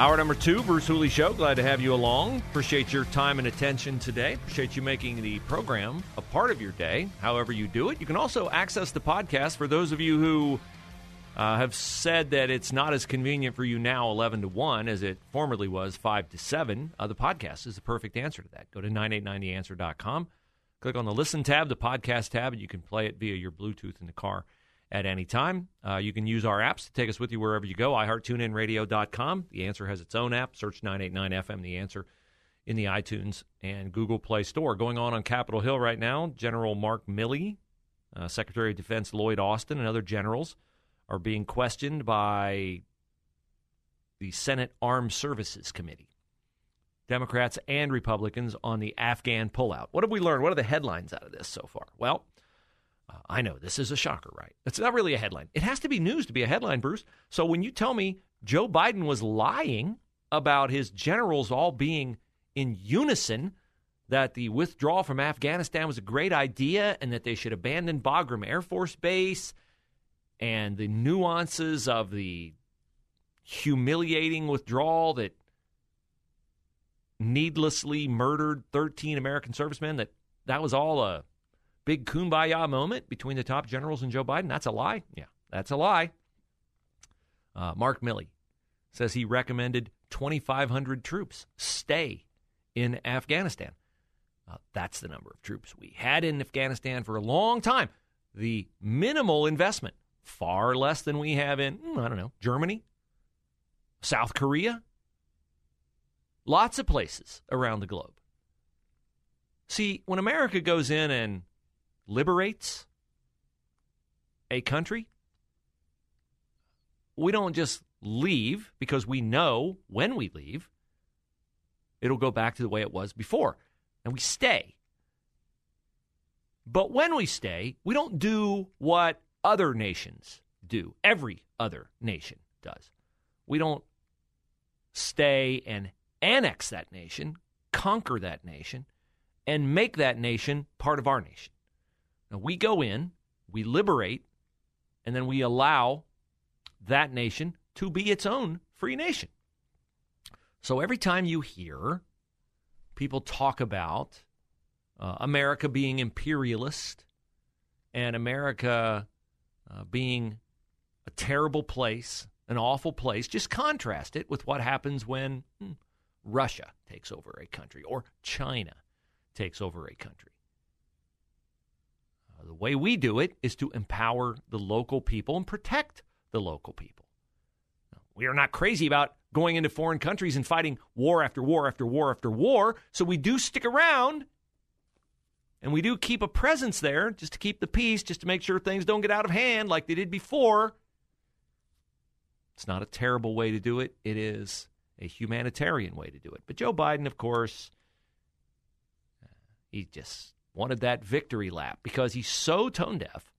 Hour number two, Bruce Hooley Show. Glad to have you along. Appreciate your time and attention today. Appreciate you making the program a part of your day, however you do it. You can also access the podcast for those of you who uh, have said that it's not as convenient for you now, 11 to 1, as it formerly was 5 to 7. Uh, the podcast is the perfect answer to that. Go to 989theanswer.com, click on the Listen tab, the podcast tab, and you can play it via your Bluetooth in the car at any time. Uh, you can use our apps to take us with you wherever you go. iHeartTuneInRadio.com. The Answer has its own app. Search 989 FM, The Answer, in the iTunes and Google Play Store. Going on on Capitol Hill right now, General Mark Milley, uh, Secretary of Defense Lloyd Austin, and other generals are being questioned by the Senate Armed Services Committee. Democrats and Republicans on the Afghan pullout. What have we learned? What are the headlines out of this so far? Well, uh, I know this is a shocker, right? It's not really a headline. It has to be news to be a headline, Bruce. So when you tell me Joe Biden was lying about his generals all being in unison that the withdrawal from Afghanistan was a great idea and that they should abandon Bagram Air Force Base and the nuances of the humiliating withdrawal that needlessly murdered 13 American servicemen that that was all a big kumbaya moment between the top generals and Joe Biden? That's a lie. Yeah, that's a lie. Uh, Mark Milley says he recommended 2,500 troops stay in Afghanistan. Uh, that's the number of troops we had in Afghanistan for a long time. The minimal investment, far less than we have in, hmm, I don't know, Germany, South Korea, lots of places around the globe. See, when America goes in and liberates a country, we don't just leave because we know when we leave, it'll go back to the way it was before. And we stay. But when we stay, we don't do what other nations do, every other nation does. We don't stay and annex that nation, conquer that nation, and make that nation part of our nation. Now, we go in, we liberate, and then we allow that nation to be its own free nation. So every time you hear people talk about uh, America being imperialist and America uh, being a terrible place, an awful place, just contrast it with what happens when hmm, Russia takes over a country or China takes over a country. The way we do it is to empower the local people and protect the local people. We are not crazy about going into foreign countries and fighting war after war after war after war, so we do stick around and we do keep a presence there just to keep the peace, just to make sure things don't get out of hand like they did before. It's not a terrible way to do it. It is a humanitarian way to do it. But Joe Biden, of course, uh, he just wanted that victory lap because he's so tone deaf,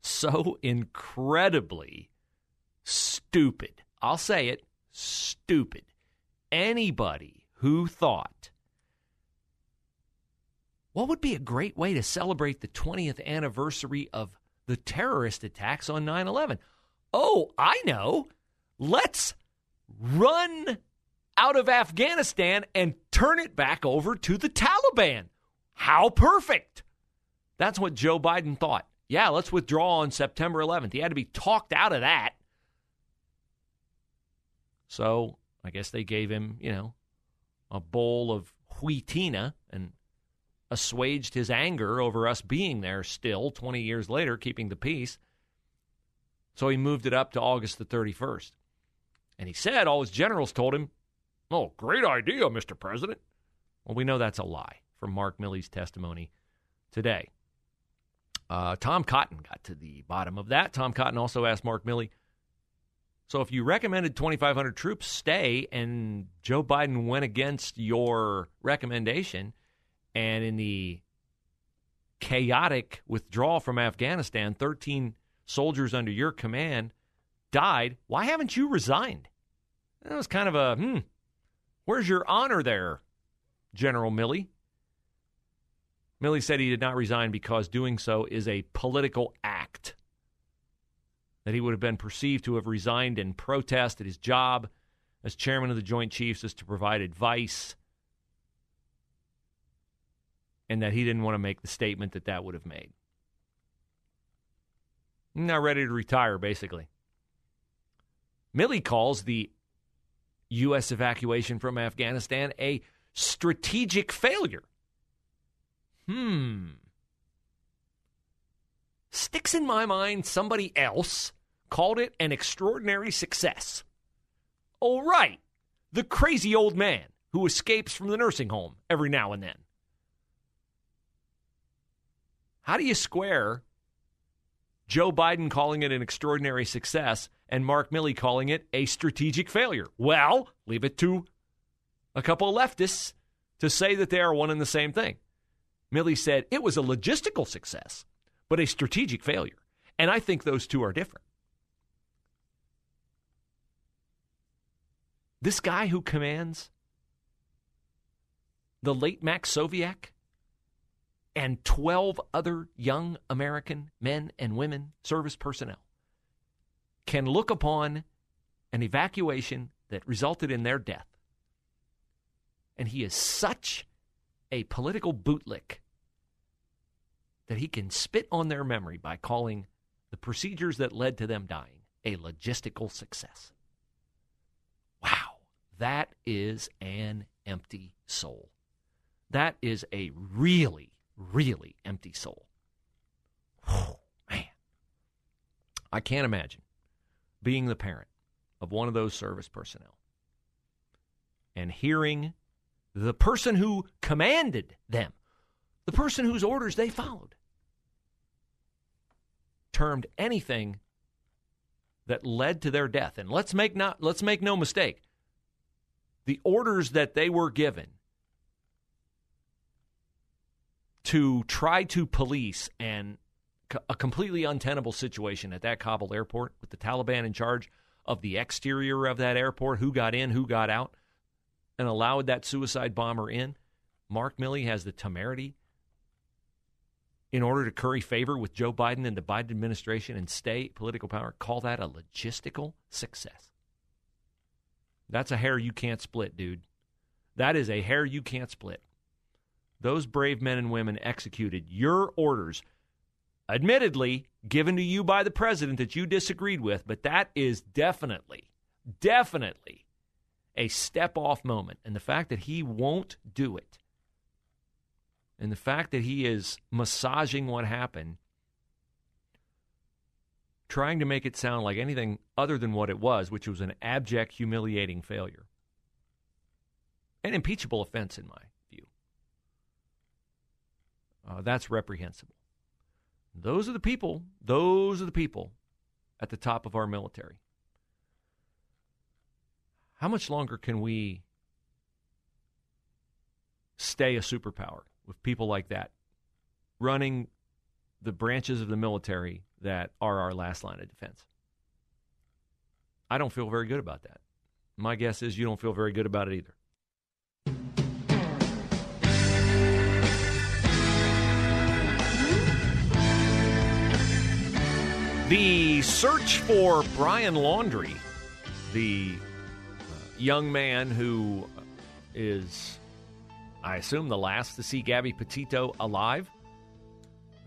so incredibly stupid. I'll say it stupid. Anybody who thought, what would be a great way to celebrate the 20th anniversary of the terrorist attacks on 9 11? Oh, I know. Let's run out of Afghanistan and turn it back over to the Taliban. How perfect! That's what Joe Biden thought. Yeah, let's withdraw on September 11th. He had to be talked out of that. So I guess they gave him, you know, a bowl of Wheatena and assuaged his anger over us being there still 20 years later, keeping the peace. So he moved it up to August the 31st. And he said all his generals told him, Oh, great idea, Mr. President. Well, we know that's a lie from Mark Milley's testimony today. Uh, Tom Cotton got to the bottom of that. Tom Cotton also asked Mark Milley, so if you recommended 2,500 troops stay and Joe Biden went against your recommendation, and in the chaotic withdrawal from Afghanistan, 13 soldiers under your command died, why haven't you resigned? That was kind of a, hmm, where's your honor there, General Milley? Milley said he did not resign because doing so is a political act that he would have been perceived to have resigned in protest at his job as chairman of the Joint Chiefs is to provide advice, and that he didn't want to make the statement that that would have made. Not ready to retire, basically. Milley calls the U.S. evacuation from Afghanistan a strategic failure. Hmm. Sticks in my mind somebody else called it an extraordinary success. Oh, right, the crazy old man who escapes from the nursing home every now and then. How do you square Joe Biden calling it an extraordinary success and Mark Milley calling it a strategic failure? Well, leave it to a couple of leftists to say that they are one and the same thing. Milley said it was a logistical success, but a strategic failure. And I think those two are different. This guy who commands the late Max Soviak and 12 other young American men and women service personnel can look upon an evacuation that resulted in their death. And he is such a political bootlick that he can spit on their memory by calling the procedures that led to them dying a logistical success. Wow, that is an empty soul. That is a really, really empty soul. Man. I can't imagine being the parent of one of those service personnel and hearing the person who commanded them, the person whose orders they followed, termed anything that led to their death. And let's make not let's make no mistake the orders that they were given to try to police and a completely untenable situation at that Kabul airport with the Taliban in charge of the exterior of that airport, who got in, who got out, and allowed that suicide bomber in. Mark Milley has the temerity in order to curry favor with Joe Biden and the Biden administration and stay political power, call that a logistical success. That's a hair you can't split, dude. That is a hair you can't split. Those brave men and women executed your orders, admittedly given to you by the president that you disagreed with, but that is definitely, definitely a step off moment. And the fact that he won't do it, and the fact that he is massaging what happened trying to make it sound like anything other than what it was, which was an abject, humiliating failure. An impeachable offense, in my view. Uh, that's reprehensible. Those are the people, those are the people at the top of our military. How much longer can we stay a superpower with people like that running the branches of the military that are our last line of defense. I don't feel very good about that. My guess is you don't feel very good about it either. The search for Brian Laundrie, the young man who is, I assume, the last to see Gabby Petito alive,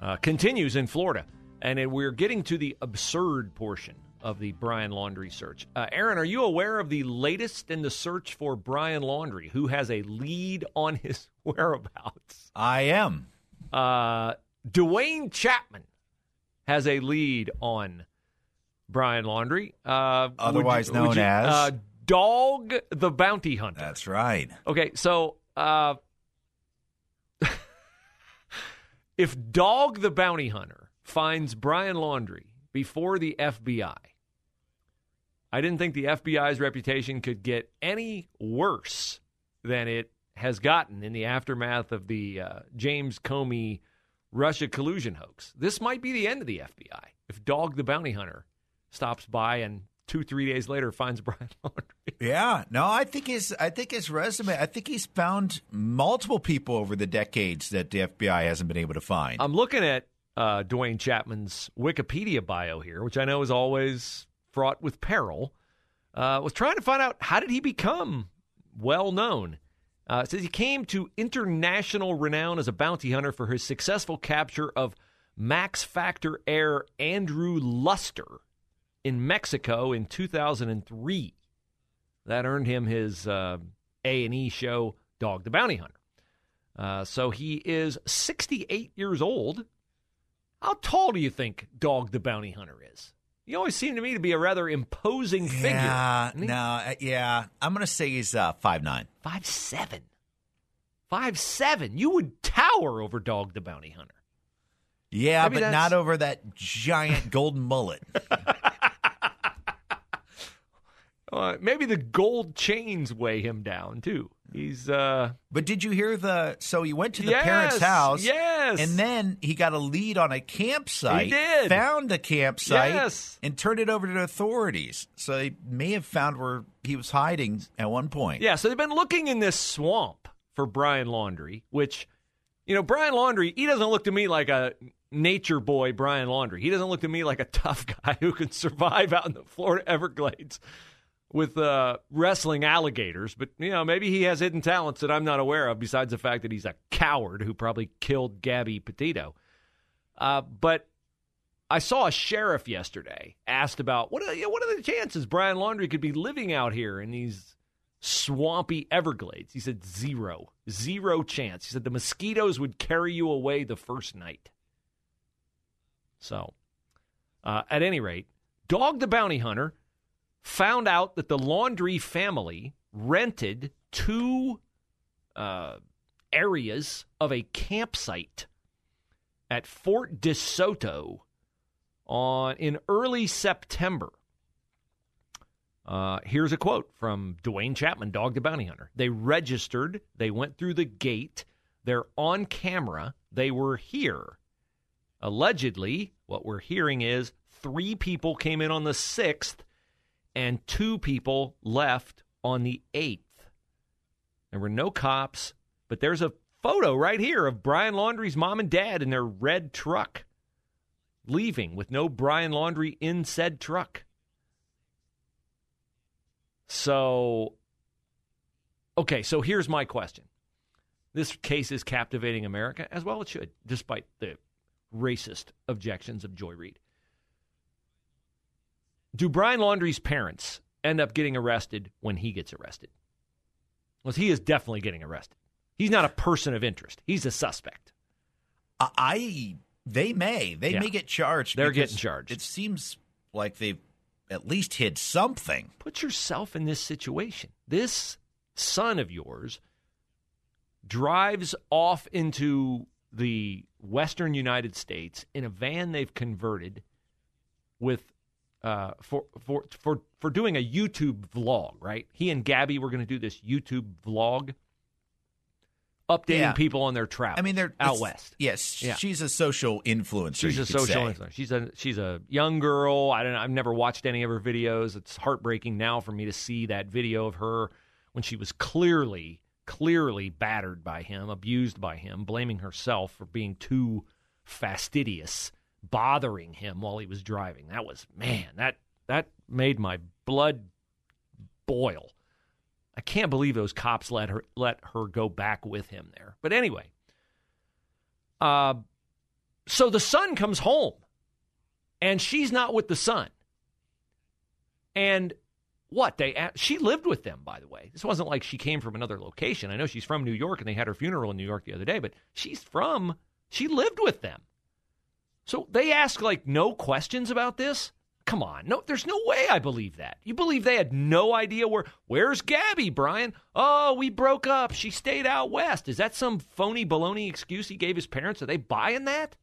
uh, continues in Florida. And we're getting to the absurd portion of the Brian Laundrie search. Uh, Aaron, are you aware of the latest in the search for Brian Laundrie, who has a lead on his whereabouts? I am. Uh, Duane Chapman has a lead on Brian Laundrie, uh, otherwise you, known you, as uh, Dog the Bounty Hunter. That's right. Okay, so uh, if Dog the Bounty Hunter finds Brian Laundrie before the FBI, I didn't think the FBI's reputation could get any worse than it has gotten in the aftermath of the uh, James Comey Russia collusion hoax. This might be the end of the FBI if Dog the Bounty Hunter stops by and two three days later finds Brian Laundrie. Yeah, no, I think his I think his resume. I think he's found multiple people over the decades that the FBI hasn't been able to find. I'm looking at uh, Duane Chapman's Wikipedia bio here, which I know is always fraught with peril. Uh, was trying to find out how did he become well known. Uh, says he came to international renown as a bounty hunter for his successful capture of Max Factor heir Andrew Luster in Mexico in 2003. That earned him his uh, A and E show, Dog the Bounty Hunter. Uh, so he is 68 years old. How tall do you think Dog the Bounty Hunter is? He always seemed to me to be a rather imposing figure. Yeah, no, uh, yeah. I'm going to say he's uh, five nine. Five seven. Five seven. You would tower over Dog the Bounty Hunter. Yeah, Maybe but that's- not over that giant golden mullet. Uh, maybe the gold chains weigh him down too. He's uh But did you hear the? So he went to the Yes, parents' house. yes. And then he got a lead on a campsite. He did. Found the campsite. Yes. And turned it over to the authorities. So they may have found where he was hiding at one point. Yeah, so they've been looking in this swamp for Brian Laundrie, which, you know, Brian Laundrie, he doesn't look to me like a nature boy, Brian Laundrie. He doesn't look to me like a tough guy who can survive out in the Florida Everglades with uh, wrestling alligators. But, you know, maybe he has hidden talents that I'm not aware of, besides the fact that he's a coward who probably killed Gabby Petito. Uh, but I saw a sheriff yesterday asked about what are, you know, what are the chances Brian Laundrie could be living out here in these swampy Everglades. He said zero, zero chance. He said the mosquitoes would carry you away the first night. So, uh, at any rate, Dog the Bounty Hunter found out that the Laundrie family rented two uh, areas of a campsite at Fort DeSoto on in early September. Uh, here's a quote from Duane Chapman, Dog the Bounty Hunter. They registered, they went through the gate, they're on camera, they were here. Allegedly, what we're hearing is three people came in on the 6th and two people left on the 8th. There were no cops, but there's a photo right here of Brian Laundrie's mom and dad in their red truck leaving with no Brian Laundrie in said truck. So, okay, so here's my question. This case is captivating America, as well it should, despite the racist objections of Joy Reid. Do Brian Laundrie's parents end up getting arrested when he gets arrested? Well, he is definitely getting arrested. He's not a person of interest. He's a suspect. I, they may they Yeah. may get charged. They're getting charged. It seems like they've at least hid something. Put yourself in this situation. This son of yours drives off into the western United States in a van they've converted with uh, for for for for doing a YouTube vlog, right? He and Gabby were going to do this YouTube vlog, updating Yeah. people on their travel. I mean, they're out west. Yes, Yeah. she's a social influencer. She's a social influencer. She's a she's a young girl. I don't. I've never watched any of her videos. It's heartbreaking now for me to see that video of her when she was clearly clearly battered by him, abused by him, blaming herself for being too fastidious, bothering him while he was driving. That was man. That that made my blood boil. I can't believe those cops let her let her go back with him there. But anyway, uh, so the son comes home, and she's not with the son. And what they she lived with them by the way this wasn't like she came from another location i know she's from new york and they had her funeral in new york the other day but she's from she lived with them so they ask like no questions about this come on no there's no way i believe that you believe they had no idea where where's gabby brian oh we broke up she stayed out west is that some phony baloney excuse he gave his parents are they buying that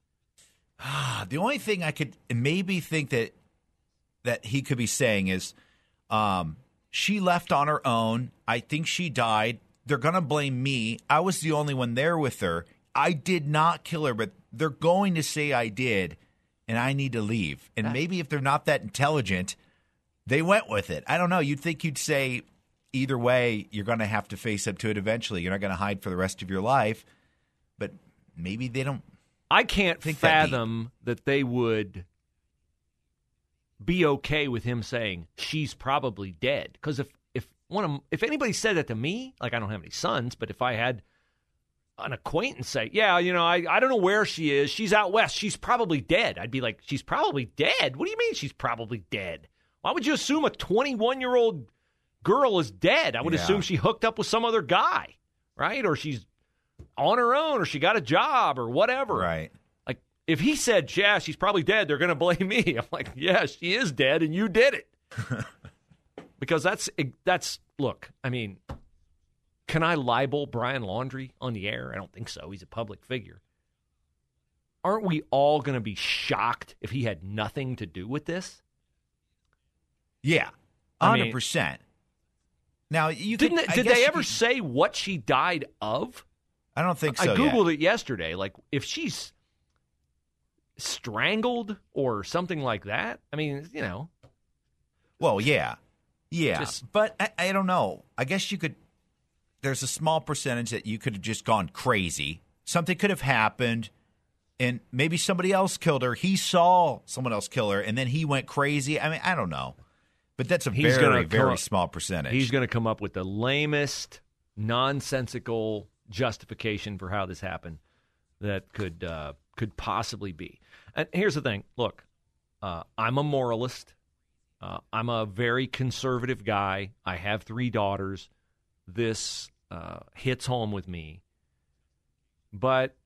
ah the only thing i could maybe think that that he could be saying is um, she left on her own. I think she died. They're going to blame me. I was the only one there with her. I did not kill her, but they're going to say I did, and I need to leave. And maybe if they're not that intelligent, they went with it. I don't know. You'd think you'd say either way, you're going to have to face up to it eventually. You're not going to hide for the rest of your life. But maybe they don't. I can't fathom that they would be okay with him saying she's probably dead because if if one of if anybody said that to me like i don't have any sons but if i had an acquaintance say yeah you know i, I don't know where she is she's out west she's probably dead i'd be like she's probably dead what do you mean she's probably dead why would you assume a 21 year old girl is dead i would yeah. assume she hooked up with some other guy right or she's on her own or she got a job or whatever right like if he said, "Yeah, she's probably dead," they're going to blame me. I'm like, "Yeah, she is dead, and you did it." because that's that's look. I mean, can I libel Brian Laundrie on the air? I don't think so. He's a public figure. Aren't we all going to be shocked if he had nothing to do with this? Yeah, hundred percent. Now you didn't. Did they ever could, say what she died of? I don't think so. I googled yet. it yesterday. Like if she's strangled or something like that. I mean, you know. Well, yeah, yeah, just, but I, I don't know. I guess you could. There's a small percentage that you could have just gone crazy. Something could have happened, and maybe somebody else killed her. He saw someone else kill her, and then he went crazy. I mean, I don't know, but that's a he's very, very up, small percentage. He's going to come up with the lamest, nonsensical justification for how this happened that could uh, could possibly be. And here's the thing look, uh, I'm a moralist. Uh, I'm a very conservative guy. I have three daughters. This uh, hits home with me. But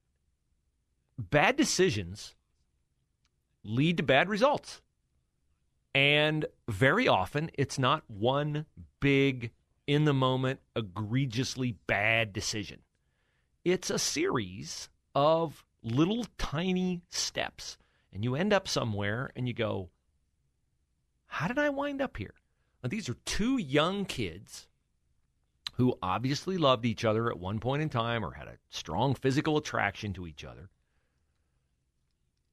bad decisions lead to bad results. And very often, it's not one big, in the moment, egregiously bad decision. It's a series of little tiny steps. And you end up somewhere and you go, How did I wind up here? These are two young kids who obviously loved each other at one point in time or had a strong physical attraction to each other.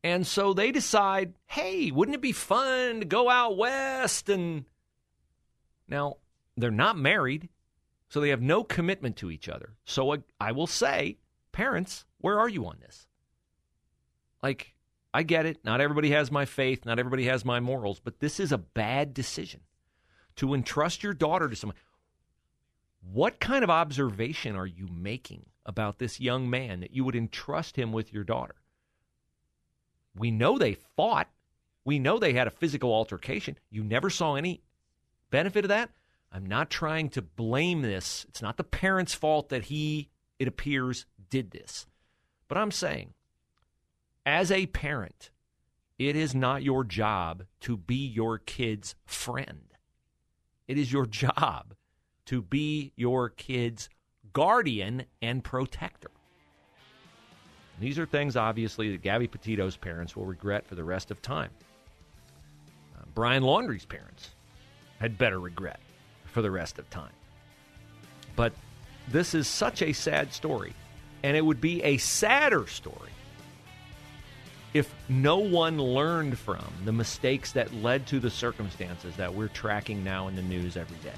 And so they decide, hey, wouldn't it be fun to go out west? And now they're not married, so they have no commitment to each other. So I will say, parents, where are you on this? Like, I get it. Not everybody has my faith. Not everybody has my morals. But this is a bad decision to entrust your daughter to someone. What kind of observation are you making about this young man that you would entrust him with your daughter? We know they fought. We know they had a physical altercation. You never saw any benefit of that. I'm not trying to blame this. It's not the parent's fault that he, it appears, did this. But I'm saying as a parent, it is not your job to be your kid's friend. It is your job to be your kid's guardian and protector. These are things, obviously, that Gabby Petito's parents will regret for the rest of time. Uh, Brian Laundrie's parents had better regret for the rest of time. But this is such a sad story, and it would be a sadder story if no one learned from the mistakes that led to the circumstances that we're tracking now in the news every day.